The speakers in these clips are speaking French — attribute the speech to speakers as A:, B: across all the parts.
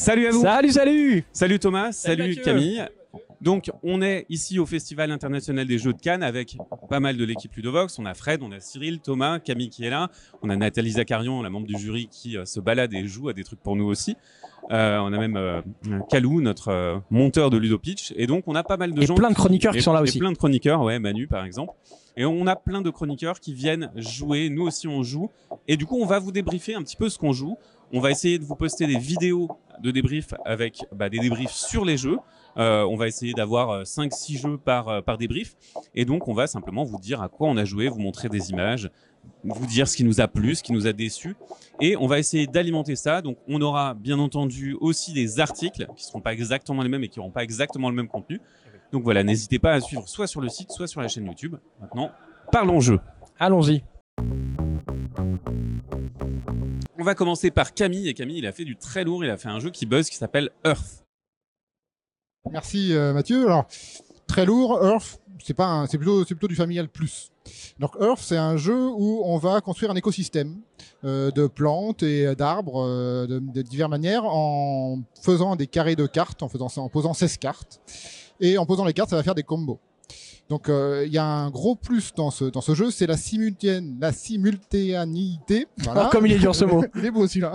A: Salut à vous.
B: Salut, salut
A: Salut Thomas, salut. Camille. Donc, on est ici au Festival international des Jeux de Cannes avec pas mal de l'équipe Ludovox. On a Fred, on a Cyril, Thomas, Camille qui est là. On a Nathalie Zacarion, la membre du jury, qui euh, se balade et joue à des trucs pour nous aussi. Euh, on a même euh, Kalou, notre euh, monteur de Ludopitch. Et donc, on a pas mal de
B: Et
A: gens.
B: plein de chroniqueurs qui sont là
A: et
B: aussi.
A: plein de chroniqueurs, ouais, Manu par exemple. Et on a plein de chroniqueurs qui viennent jouer. Nous aussi, on joue. Et du coup, on va vous débriefer un petit peu ce qu'on joue. On va essayer de vous poster des vidéos de débrief avec bah, des débriefs sur les jeux. Euh, on va essayer d'avoir 5-6 jeux par, euh, par débrief. Et donc, on va simplement vous dire à quoi on a joué, vous montrer des images, vous dire ce qui nous a plu, ce qui nous a déçu. Et on va essayer d'alimenter ça. Donc, on aura bien entendu aussi des articles qui seront pas exactement les mêmes et qui n'auront pas exactement le même contenu. Donc voilà, n'hésitez pas à suivre soit sur le site, soit sur la chaîne YouTube. Maintenant, parlons jeu.
B: Allons-y.
A: On va commencer par Camille. Et Camille, il a fait du très lourd. Il a fait un jeu qui buzz qui s'appelle Earth.
C: Merci euh, Mathieu. Alors très lourd, Earth, c'est pas, c'est plutôt, plutôt du familial plus. Donc Earth, c'est un jeu où on va construire un écosystème euh, de plantes et d'arbres euh, de, de diverses manières en faisant des carrés de cartes, en faisant en posant 16 cartes. Et en posant les cartes, ça va faire des combos. Donc euh, il y a un gros plus dans ce, dans ce jeu, c'est la, simultané- la simultanéité. Voilà.
B: Comme il est dur ce mot.
C: Il est beau celui-là.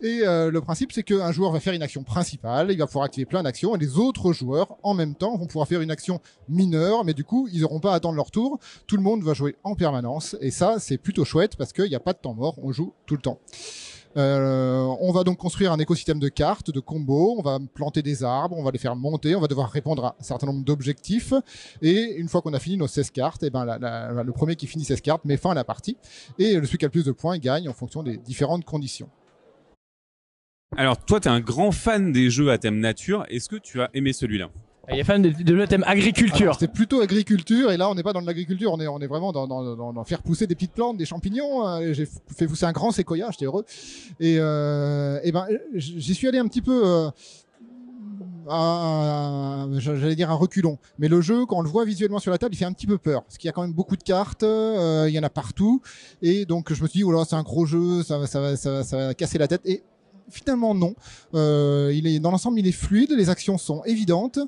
C: Et euh, le principe, c'est qu'un joueur va faire une action principale, il va pouvoir activer plein d'actions, et les autres joueurs, en même temps, vont pouvoir faire une action mineure, mais du coup, ils n'auront pas à attendre leur tour. Tout le monde va jouer en permanence, et ça, c'est plutôt chouette parce qu'il n'y a pas de temps mort, on joue tout le temps. Euh, on va donc construire un écosystème de cartes, de combos, on va planter des arbres, on va les faire monter, on va devoir répondre à un certain nombre d'objectifs, et une fois qu'on a fini nos 16 cartes, et ben le premier qui finit 16 cartes met fin à la partie, et celui qui a le plus de points gagne en fonction des différentes conditions.
A: Alors, toi, tu es un grand fan des jeux à thème nature. Est-ce que tu as aimé celui-là?
B: Il est fan de, de le thème agriculture.
C: C'est plutôt agriculture et là on n'est pas dans l'agriculture, on est vraiment dans, faire pousser des petites plantes, des champignons. Euh, J'ai fait pousser un grand séquoia, j'étais heureux. Et, euh, ben j'y suis allé un petit peu. Euh, j'allais dire un reculon, mais le jeu quand on le voit visuellement sur la table, il fait un petit peu peur parce qu'il y a quand même beaucoup de cartes, euh, il y en a partout, et donc je me suis dit oh là c'est un gros jeu, ça ça ça ça va casser la tête et Finalement non. Euh, il est dans l'ensemble, il est fluide, les actions sont évidentes.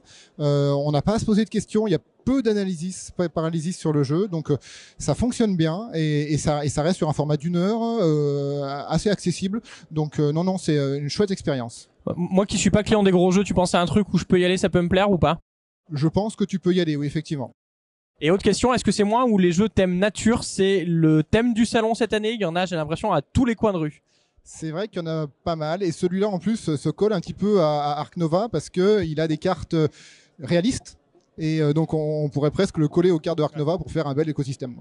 C: Euh, on n'a pas à se poser de questions. Il y a peu d'analysis, paralysis sur le jeu, donc euh, ça fonctionne bien et, et ça et ça reste sur un format d'une heure, euh, assez accessible. Donc euh, non non, c'est une chouette expérience.
B: Moi qui suis pas client des gros jeux, tu penses à un truc où je peux y aller, ça peut me plaire ou pas?
C: Je pense que tu peux y aller, oui effectivement.
B: Et autre question, est-ce que c'est moi ou les jeux thème nature, c'est le thème du salon cette année? Il y en a, j'ai l'impression, à tous les coins de rue.
C: C'est vrai qu'il y en a pas mal et celui-là en plus se colle un petit peu à, Ark Nova parce que il a des cartes euh, réalistes et euh, donc on, pourrait presque le coller aux cartes de Ark Nova pour faire un bel écosystème.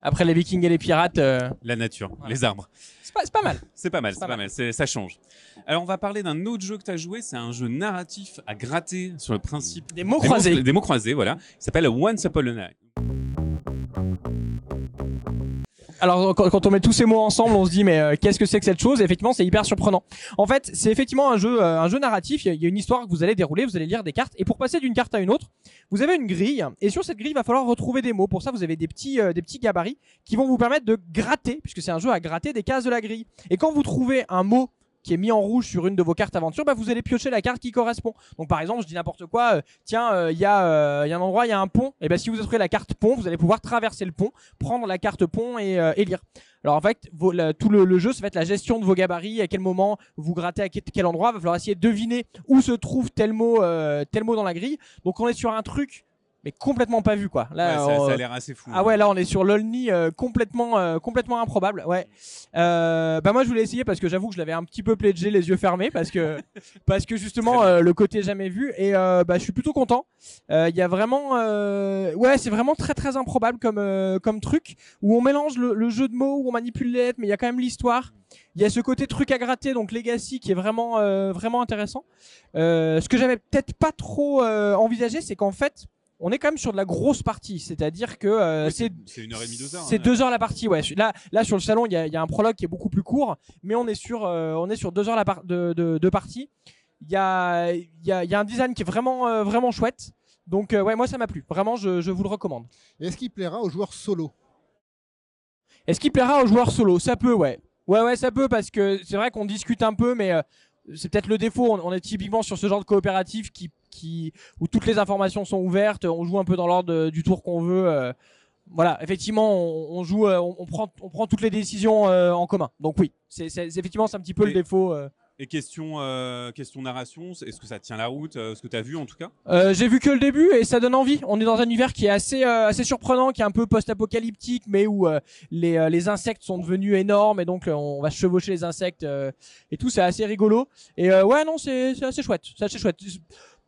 B: Après les vikings et les pirates, euh,
A: La nature, les arbres.
B: c'est pas, mal.
A: C'est pas mal,
B: C'est pas
A: pas mal, c'est- ça change. Alors, on va parler d'un autre jeu que tu as joué. C'est un jeu narratif à gratter sur le principe
B: Des mots
A: des
B: croisés.
A: mots, des mots croisés, voilà. Il s'appelle Once Upon a Night.
B: Alors quand, on met tous ces mots ensemble, on se dit mais euh, qu'est-ce que c'est que cette chose? Effectivement, c'est hyper surprenant. En fait, c'est effectivement un jeu, euh, un jeu narratif. Il y, y a une histoire que vous allez dérouler, vous allez lire des cartes, et pour passer d'une carte à une autre, vous avez une grille, et sur cette grille, il va falloir retrouver des mots. Pour ça, vous avez des petits, euh, des petits gabarits qui vont vous permettre de gratter, puisque c'est un jeu à gratter des cases de la grille. Et quand vous trouvez un mot qui est mis en rouge sur une de vos cartes aventure, bah vous allez piocher la carte qui correspond. Donc par exemple, je dis n'importe quoi, euh, tiens, euh, il y, a, euh, il y a un endroit, il y a un pont, et ben si vous trouvez la carte pont, vous allez pouvoir traverser le pont, prendre la carte pont et, lire. Alors en fait, tout le, jeu, ça va être la gestion de vos gabarits, à quel moment vous grattez à quel, endroit, va falloir essayer de deviner où se trouve tel mot, tel mot dans la grille. Donc on est sur un truc, mais complètement pas vu quoi. Là,
A: Ouais, ça,
B: on-
A: ça a l'air assez fou.
B: ah ouais, là on est sur l'Olni euh, complètement, euh, complètement improbable. Ouais. Euh, bah moi je voulais essayer parce que j'avoue que je l'avais un petit peu pledgé les yeux fermés parce que parce que justement euh, le côté jamais vu et euh, bah je suis plutôt content. Euh, Il y a vraiment, euh, ouais c'est vraiment très très improbable comme euh, comme truc où on mélange le, le jeu de mots où on manipule les lettres mais il y a quand même l'histoire. Il y a ce côté truc à gratter donc Legacy qui est vraiment euh, vraiment intéressant. Euh, ce que j'avais peut-être pas trop euh, envisagé c'est qu'en fait on est quand même sur de la grosse partie, c'est-à-dire que euh,
A: Oui,
B: c'est
A: c'est une heure et demie, deux heures.
B: c'est
A: hein.
B: deux heures la partie, ouais. Là, là sur le salon, il y a, il y a un prologue qui est beaucoup plus court, mais on est sur, euh, on est sur deux heures la par- de, de, de partie. Il y a, il y, a, il y a un design qui est vraiment, euh, vraiment chouette. Donc, euh, ouais, moi ça m'a plu. Vraiment, je, je vous le recommande.
C: Est-ce qu'il plaira aux joueurs solo?
B: Est-ce qu'il plaira aux joueurs solo? Ça peut, ouais. Ouais, ouais, ça peut parce que c'est vrai qu'on discute un peu, mais euh, c'est peut-être le défaut. On, on est typiquement sur ce genre de coopératif qui, qui, où toutes les informations sont ouvertes. On joue un peu dans l'ordre du tour qu'on veut. euh, voilà, effectivement, on, on joue, euh, on, on prend, on prend toutes les décisions euh, en commun. Donc oui, c'est, effectivement, c'est un petit peu le défaut.
A: Et question, euh, question narration, est-ce que ça tient la route Ce que tu as vu en tout cas?
B: Euh, j'ai vu que le début et ça donne envie. On est dans un univers qui est assez euh, assez surprenant, qui est un peu post-apocalyptique, mais où les les insectes sont devenus énormes et donc on va chevaucher les insectes et tout. C'est assez rigolo. Et ouais, non, c'est c'est assez chouette. C'est assez chouette.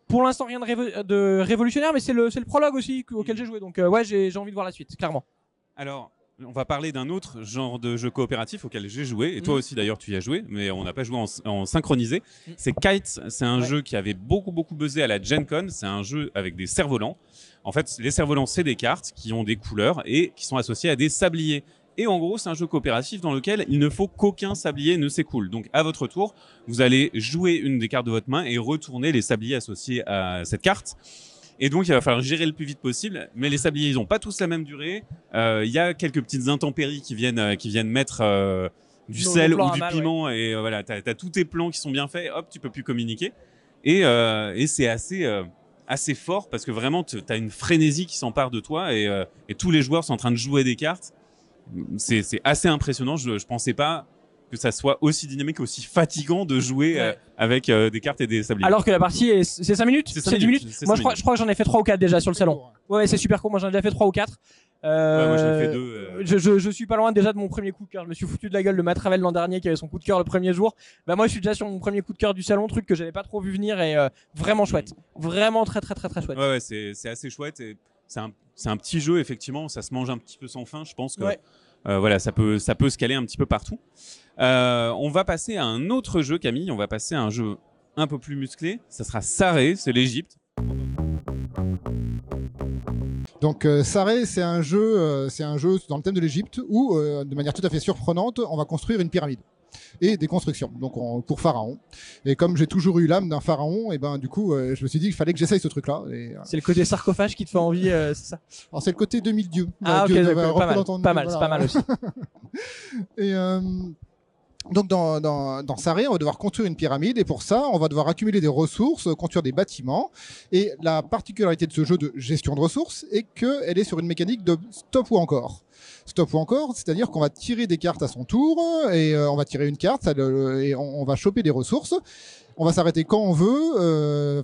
B: Pour l'instant, rien de, révo- de révolutionnaire, mais c'est le prologue aussi auquel j'ai joué. Donc euh, ouais, j'ai envie de voir la suite, clairement.
A: Alors, on va parler d'un autre genre de jeu coopératif auquel j'ai joué, et toi
B: Mhm.
A: aussi d'ailleurs tu y as joué, mais on n'a pas joué en, en synchronisé.
B: Mhm.
A: C'est Kites, c'est un
B: Ouais.
A: jeu qui avait beaucoup beaucoup buzzé à la Gen Con, c'est un jeu avec des cerfs-volants. En fait, les cerfs-volants, c'est des cartes qui ont des couleurs et qui sont associées à des sabliers. Et en gros, c'est un jeu coopératif dans lequel il ne faut qu'aucun sablier ne s'écoule. Donc, à votre tour, vous allez jouer une des cartes de votre main et retourner les sabliers associés à cette carte. Et donc, il va falloir gérer le plus vite possible. Mais les sabliers, ils n'ont pas tous la même durée. Euh, Il y a quelques petites intempéries qui viennent, euh, qui viennent mettre euh, du sel ou du
B: mal,
A: piment. Et euh, voilà, tu as, tous tes plans qui sont bien faits. Hop, tu peux plus communiquer. Et, et c'est assez, assez fort parce que vraiment, tu as une frénésie qui s'empare de toi et, et tous les joueurs sont en train de jouer des cartes. C'est c'est assez impressionnant. Je, je pensais pas que ça soit aussi dynamique, aussi fatigant de jouer euh, avec euh, des cartes et des sabliers.
B: Alors que la partie est c'est 5 minutes,
A: C'est cinq
B: c'est 10
A: minutes,
B: minutes?
A: c'est
B: Moi, je crois,
A: minutes.
B: je crois que j'en ai fait 3 ou 4 déjà sur le salon. Ouais, c'est super cool. Moi, j'en ai déjà fait 3 ou 4. Euh,
A: Ouais, moi, j'en ai fait deux, euh.
B: Je, je, je suis pas loin déjà de mon premier coup de cœur. Je me suis foutu de la gueule de Matt Ravel l'an dernier qui avait son coup de cœur le premier jour. Bah moi, je suis déjà sur mon premier coup de cœur du salon, truc que j'avais pas trop vu venir et euh, vraiment chouette. Vraiment très très très très chouette.
A: Ouais, ouais, c'est c'est assez chouette. et C'est un, c'est un petit jeu, effectivement. Ça se mange un petit peu sans fin. Je pense que
B: Ouais.
A: euh, voilà, ça peut, ça peut se caler un petit peu partout. Euh, on va passer à un autre jeu, Camille. On va passer à un jeu un peu plus musclé. Ça sera Saré, c'est l'Égypte.
C: Donc euh, Saré, c'est un jeu, euh, c'est un jeu dans le thème de l'Égypte où, euh, de manière tout à fait surprenante, on va construire une pyramide et des constructions. Donc on- pour pharaon. Et comme j'ai toujours eu l'âme d'un pharaon, et ben du coup, euh, je me suis dit qu'il fallait que j'essaye ce truc-là. Euh,
B: C'est le côté sarcophage qui te fait envie, euh, c'est ça?
C: Alors c'est le côté demi-dieu.
B: Ah ok,
C: Dieu,
B: pas mal, pas mal, c'est pas mal aussi.
C: Et donc dans, dans, dans Saré, on va devoir construire une pyramide et pour ça, on va devoir accumuler des ressources, construire des bâtiments. Et la particularité de ce jeu de gestion de ressources est qu'elle est sur une mécanique de stop ou encore. Stop ou encore, c'est-à-dire qu'on va tirer des cartes à son tour et euh, on va tirer une carte et on, va choper des ressources. On va s'arrêter quand on veut, euh,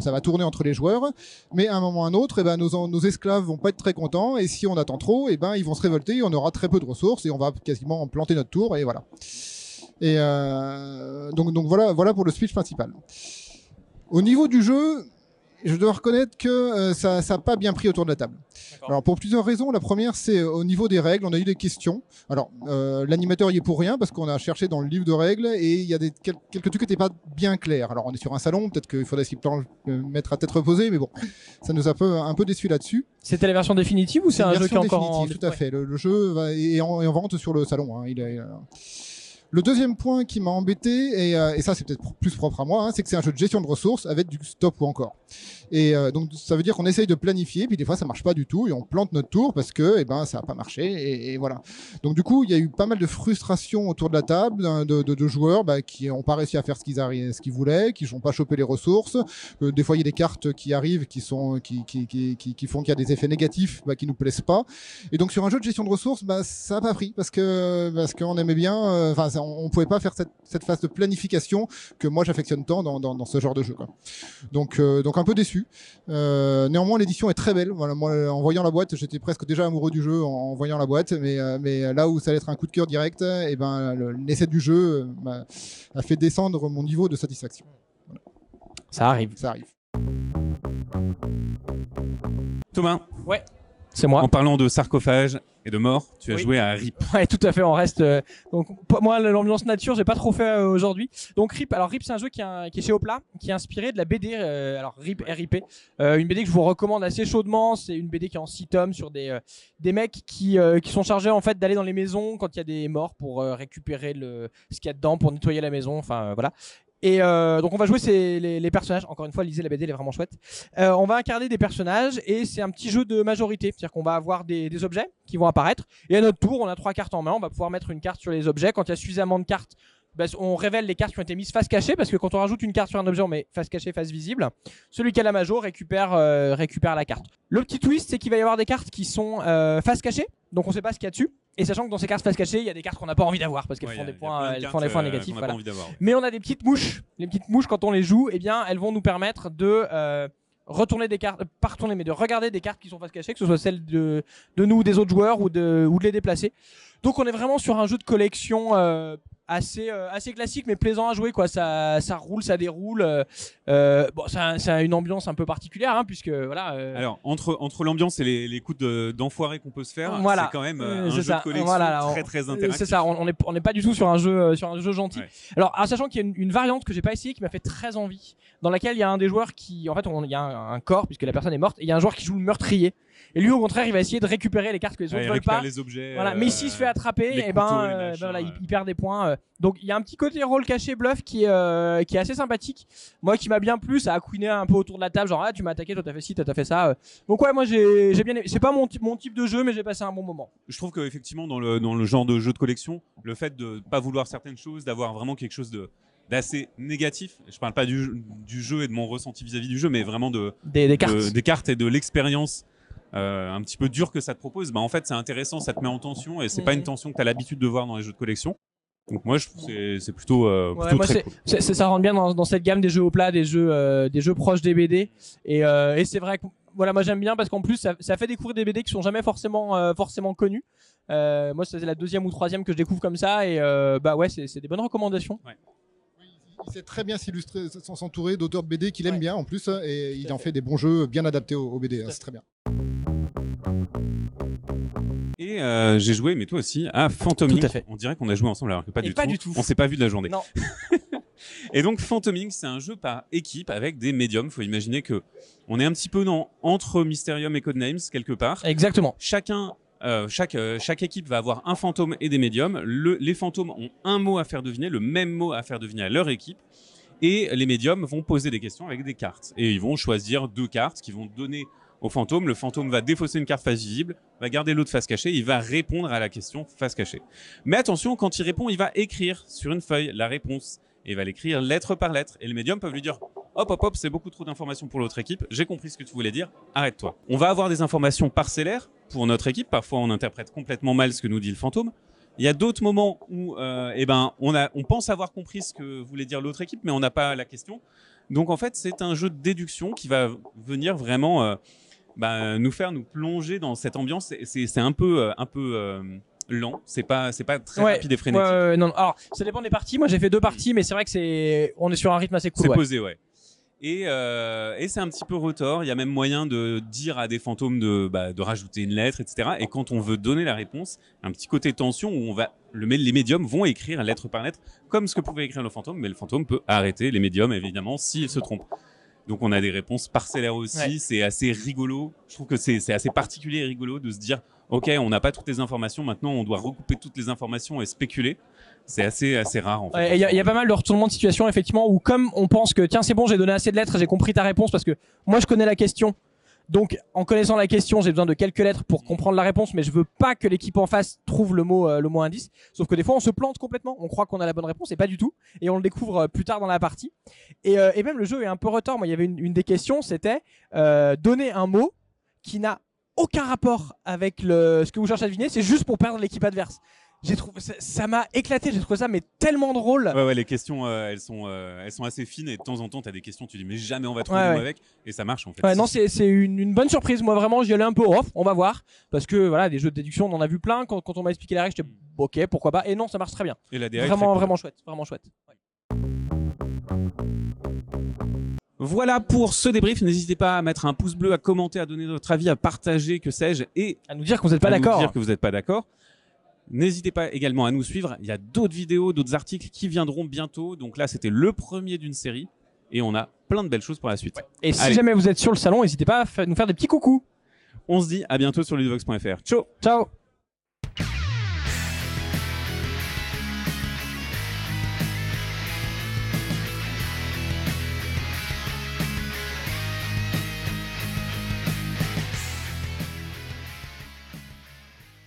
C: ça va tourner entre les joueurs, mais à un moment ou à un autre, eh ben, nos, nos esclaves vont pas être très contents et si on attend trop, eh ben, ils vont se révolter, on aura très peu de ressources et on va quasiment planter notre tour et voilà. Et euh, donc, donc voilà, voilà pour le speech principal. Au niveau du jeu, je dois reconnaître que euh, ça n'a pas bien pris autour de la table. Alors pour plusieurs raisons. La première, c'est euh, au niveau des règles. On a eu des questions. Alors euh, l'animateur y est pour rien parce qu'on a cherché dans le livre de règles et il y a des, quel- quelques trucs qui n'étaient pas bien clairs. Alors on est sur un salon, peut-être qu'il faudrait s'y mettre à tête reposée, mais bon, ça nous a un peu, un peu déçu là-dessus.
B: C'était la version définitive ou c'est un jeu qui est
C: version
B: encore en
C: définitive, Tout à fait. Le, le jeu va- est, en, est en vente sur le salon. hein. Il est, euh, Le deuxième point qui m'a embêté, et, euh, et ça c'est peut-être plus propre à moi, hein, c'est que c'est un jeu de gestion de ressources avec du stop ou encore. Et euh, donc ça veut dire qu'on essaye de planifier, puis des fois ça marche pas du tout, et on plante notre tour parce que eh ben ça a pas marché, et, voilà. Donc du coup il y a eu pas mal de frustration autour de la table hein, de, joueurs bah, qui ont pas réussi à faire ce qu'ils ce qu'ils voulaient, qui n'ont pas chopé les ressources. Euh, des fois il y a des cartes qui arrivent qui sont qui qui qui, font qu'il y a des effets négatifs bah, qui nous plaisent pas. Et donc sur un jeu de gestion de ressources, bah, ça a pas pris parce que parce qu'on aimait bien. euh, Enfin, on, on pouvait pas faire cette, cette phase de planification que moi j'affectionne tant dans, dans, ce genre de jeu. Donc euh, donc un peu déçu. Euh, néanmoins, l'édition est très belle. Voilà, moi, en voyant la boîte, j'étais presque déjà amoureux du jeu en, en voyant la boîte, mais euh, mais là où ça allait être un coup de cœur direct, et ben le- l'essai du jeu euh, m'a- a fait descendre mon niveau de satisfaction.
B: Ça arrive.
C: Ça arrive.
A: Thomas,
B: C'est moi.
A: en parlant de sarcophage et de mort, tu as
B: Oui.
A: joué à RIP.
B: Ouais, tout à fait. On reste. euh, donc moi, l'ambiance nature, j'ai pas trop fait euh, aujourd'hui. Donc Rip. Alors Rip, c'est un jeu qui, est un- qui est chez Opla, qui est inspiré de la BD. euh, alors Rip, RIP, euh, une BD que je vous recommande assez chaudement. C'est une BD qui est en 6 tomes sur des euh, des mecs qui euh, qui sont chargés en fait d'aller dans les maisons quand il y a des morts pour récupérer le ce qu'il y a dedans, pour nettoyer la maison. Enfin voilà. Et euh, donc on va jouer ces, les, les personnages. Encore une fois, lisez la BD, elle est vraiment chouette. Euh, on va incarner des personnages et c'est un petit jeu de majorité, c'est-à-dire qu'on va avoir des, des objets qui vont apparaître et à notre tour, on a trois cartes en main. On va pouvoir mettre une carte sur les objets. Quand il y a suffisamment de cartes bah, on révèle les cartes qui ont été mises face cachée parce que quand on rajoute une carte sur un objet, on met face cachée, face visible. Celui qui a la majo récupère, euh, récupère la carte. Le petit twist, c'est qu'il va y avoir des cartes qui sont euh, face cachée, donc on sait pas ce qu'il y a dessus. Et sachant que dans ces cartes face cachée, il y a des cartes qu'on n'a pas envie d'avoir parce qu'elles
A: Ouais,
B: font des points, elles font des points
A: euh,
B: négatifs. voilà. Mais on a des petites mouches. Les petites mouches, quand on les joue, eh bien, elles vont nous permettre de euh, retourner des cartes, pas retourner, mais de regarder des cartes qui sont face cachée, que ce soit celles de, de nous ou des autres joueurs ou de, ou de les déplacer. Donc on est vraiment sur un jeu de collection euh, assez, euh, assez classique, mais plaisant à jouer. Quoi. Ça, ça roule, ça déroule. euh, euh, bon, ça, ça a une ambiance un peu particulière, hein, puisque voilà. euh,
A: Alors, entre, entre l'ambiance et les, les coups de- d'enfoiré qu'on peut se faire,
B: Voilà.
A: c'est quand même euh, un jeu
B: ça.
A: de collection
B: Voilà,
A: très très interactif.
B: C'est ça, on n'est on n'est pas du tout sur un jeu, sur un jeu gentil.
A: Ouais.
B: Alors, sachant qu'il y a une, une variante que j'ai pas essayé qui m'a fait très envie, dans laquelle il y a un des joueurs qui, en fait, il y a un, un corps puisque la personne est morte, et il y a un joueur qui joue le meurtrier. Et lui, au contraire, il va essayer de récupérer les cartes que les
A: Ouais,
B: autres
A: il
B: veulent pas.
A: les objets.
B: Voilà,
A: euh,
B: mais s'il se fait attraper, et ben,
A: couteaux,
B: euh, ben voilà, il,
A: ouais.
B: il perd des points. euh. Donc il y a un petit côté rôle caché bluff qui est, euh, qui est assez sympathique. Moi qui m'a bien plu, ça a couiné un peu autour de la table, genre ah tu m'as attaqué, toi t'as fait ci, toi t'as fait ça. euh. Donc ouais, moi j'ai j'ai bien. C'est pas mon, type- mon type de jeu, mais j'ai passé un bon moment.
A: Je trouve qu'effectivement, dans le, dans le genre de jeu de collection, le fait de pas vouloir certaines choses, d'avoir vraiment quelque chose de d'assez négatif, je parle pas du, du jeu et de mon ressenti vis-à-vis du jeu, mais vraiment de,
B: Des, des cartes.
A: de- des cartes et de l'expérience euh, un petit peu dure que ça te propose, bah en fait c'est intéressant, ça te met en tension et c'est pas une tension que tu as l'habitude de voir dans les jeux de collection. Donc moi je trouve que c'est- plutôt, euh,
B: Ouais,
A: plutôt
B: moi,
A: très
B: ça rentre bien dans, dans cette gamme des jeux au plat, des jeux, euh, des jeux proches des BD. Et, euh, et c'est vrai que voilà, moi j'aime bien parce qu'en plus ça, ça fait découvrir des BD qui sont jamais forcément, euh, forcément connus. Euh, moi c'est la deuxième ou troisième que je découvre comme ça et euh, bah ouais c'est des bonnes recommandations.
C: Il sait très bien s'illustrer, s'entourer d'auteurs de BD qu'il aime
B: Ouais.
C: bien en plus, et il en
B: fait.
C: fait des bons jeux bien adaptés aux, aux BD. hein, c'est très bien.
A: Et euh, j'ai joué, mais toi aussi, à Phantom
B: Tout
A: Inc.
B: à fait.
A: On dirait qu'on a joué ensemble alors que pas,
B: Et
A: du,
B: pas
A: tout.
B: du tout.
A: On s'est pas vu de la journée.
B: Non.
A: Et donc Phantom Inc, c'est un jeu par équipe avec des médiums. Faut imaginer que on est un petit peu dans, entre Mysterium et Codenames quelque part.
B: Exactement.
A: Chacun, euh, chaque, euh, chaque équipe va avoir un fantôme et des médiums. Le- les fantômes ont un mot à faire deviner, le même mot à faire deviner à leur équipe. Et les médiums vont poser des questions avec des cartes. Et ils vont choisir deux cartes qui vont donner au fantôme. Le fantôme va défausser une carte face visible, va garder l'autre face cachée, il va répondre à la question face cachée. Mais attention, quand il répond, il va écrire sur une feuille la réponse. Et il va l'écrire lettre par lettre. Et les médiums peuvent lui dire Hop, hop, hop, c'est beaucoup trop d'informations pour l'autre équipe. J'ai compris ce que tu voulais dire. Arrête-toi. On va avoir des informations parcellaires pour notre équipe. Parfois, on interprète complètement mal ce que nous dit le fantôme. Il y a d'autres moments où, euh, eh ben, on, a, on pense avoir compris ce que voulait dire l'autre équipe, mais on n'a pas la question. Donc, en fait, c'est un jeu de déduction qui va venir vraiment euh, bah, nous faire nous plonger dans cette ambiance. C'est- un peu, euh, un peu euh, lent. C'est pas, c'est pas très
B: Ouais,
A: rapide et frénétique.
B: ouais, non, alors ça dépend des parties. Moi j'ai fait deux parties, mais c'est vrai que c'est, on est sur un rythme assez cool.
A: C'est
B: ouais.
A: posé, ouais. Et, euh, et c'est un petit peu retors. Il y a même moyen de dire à des fantômes de, bah, de rajouter une lettre, etc. Et quand on veut donner la réponse, un petit côté tension où on va, le, les médiums vont écrire lettre par lettre, comme ce que pouvait écrire le fantôme, mais le fantôme peut arrêter les médiums, évidemment, s'ils se trompent. Donc on a des réponses parcellaires aussi.
B: Ouais.
A: C'est assez rigolo. Je trouve que c'est assez particulier et rigolo de se dire, ok, on n'a pas toutes les informations. Maintenant, on doit recouper toutes les informations et spéculer. C'est assez, assez rare en fait.
B: Ouais, et Il y, a- il y a pas mal de retournements de situation effectivement où comme on pense que tiens c'est bon j'ai donné assez de lettres j'ai compris ta réponse parce que moi je connais la question donc en connaissant la question j'ai besoin de quelques lettres pour comprendre la réponse mais je veux pas que l'équipe en face trouve le mot euh, le mot indice. Sauf que des fois on se plante complètement. On croit qu'on a la bonne réponse et pas du tout. Et on le découvre euh, plus tard dans la partie. Et, euh, et même le jeu est un peu retard. Moi il y avait une, une des questions c'était donner un mot qui n'a aucun rapport avec le, ce que vous cherchez à deviner. C'est juste pour perdre l'équipe adverse j'ai trouvé ça- m'a éclaté j'ai trouvé ça mais tellement drôle
A: Ouais, ouais, les questions, euh, elles, sont, euh, elles sont assez fines et de temps en temps, tu as des questions, tu dis, mais jamais on va trouver
B: Ouais, ouais.
A: avec, et ça marche en fait.
B: Ouais, non, c'est c'est une, une bonne surprise. Moi, vraiment, j'y allais un peu off. On va voir. Parce que, voilà, des jeux de déduction, on en a vu plein. Quand, quand on m'a expliqué la règle, j'étais ok, pourquoi pas. Et non, ça marche très bien.
A: Et la DA
B: Vraiment,
A: cool.
B: vraiment chouette. Vraiment chouette. Ouais.
A: Voilà pour ce débrief. N'hésitez pas à mettre un pouce bleu, à commenter, à donner votre avis, à partager, que sais-je, et
B: À nous dire que vous n'êtes pas
A: à nous
B: d'accord.
A: dire que vous n'êtes pas d'accord. N'hésitez pas également à nous suivre. Il y a d'autres vidéos, d'autres articles qui viendront bientôt. Donc là, c'était le premier d'une série. Et on a plein de belles choses pour la suite.
B: Et si jamais vous êtes sur le salon, n'hésitez pas à nous faire des petits coucous.
A: On se dit à bientôt sur ludovox.fr. Ciao
B: Ciao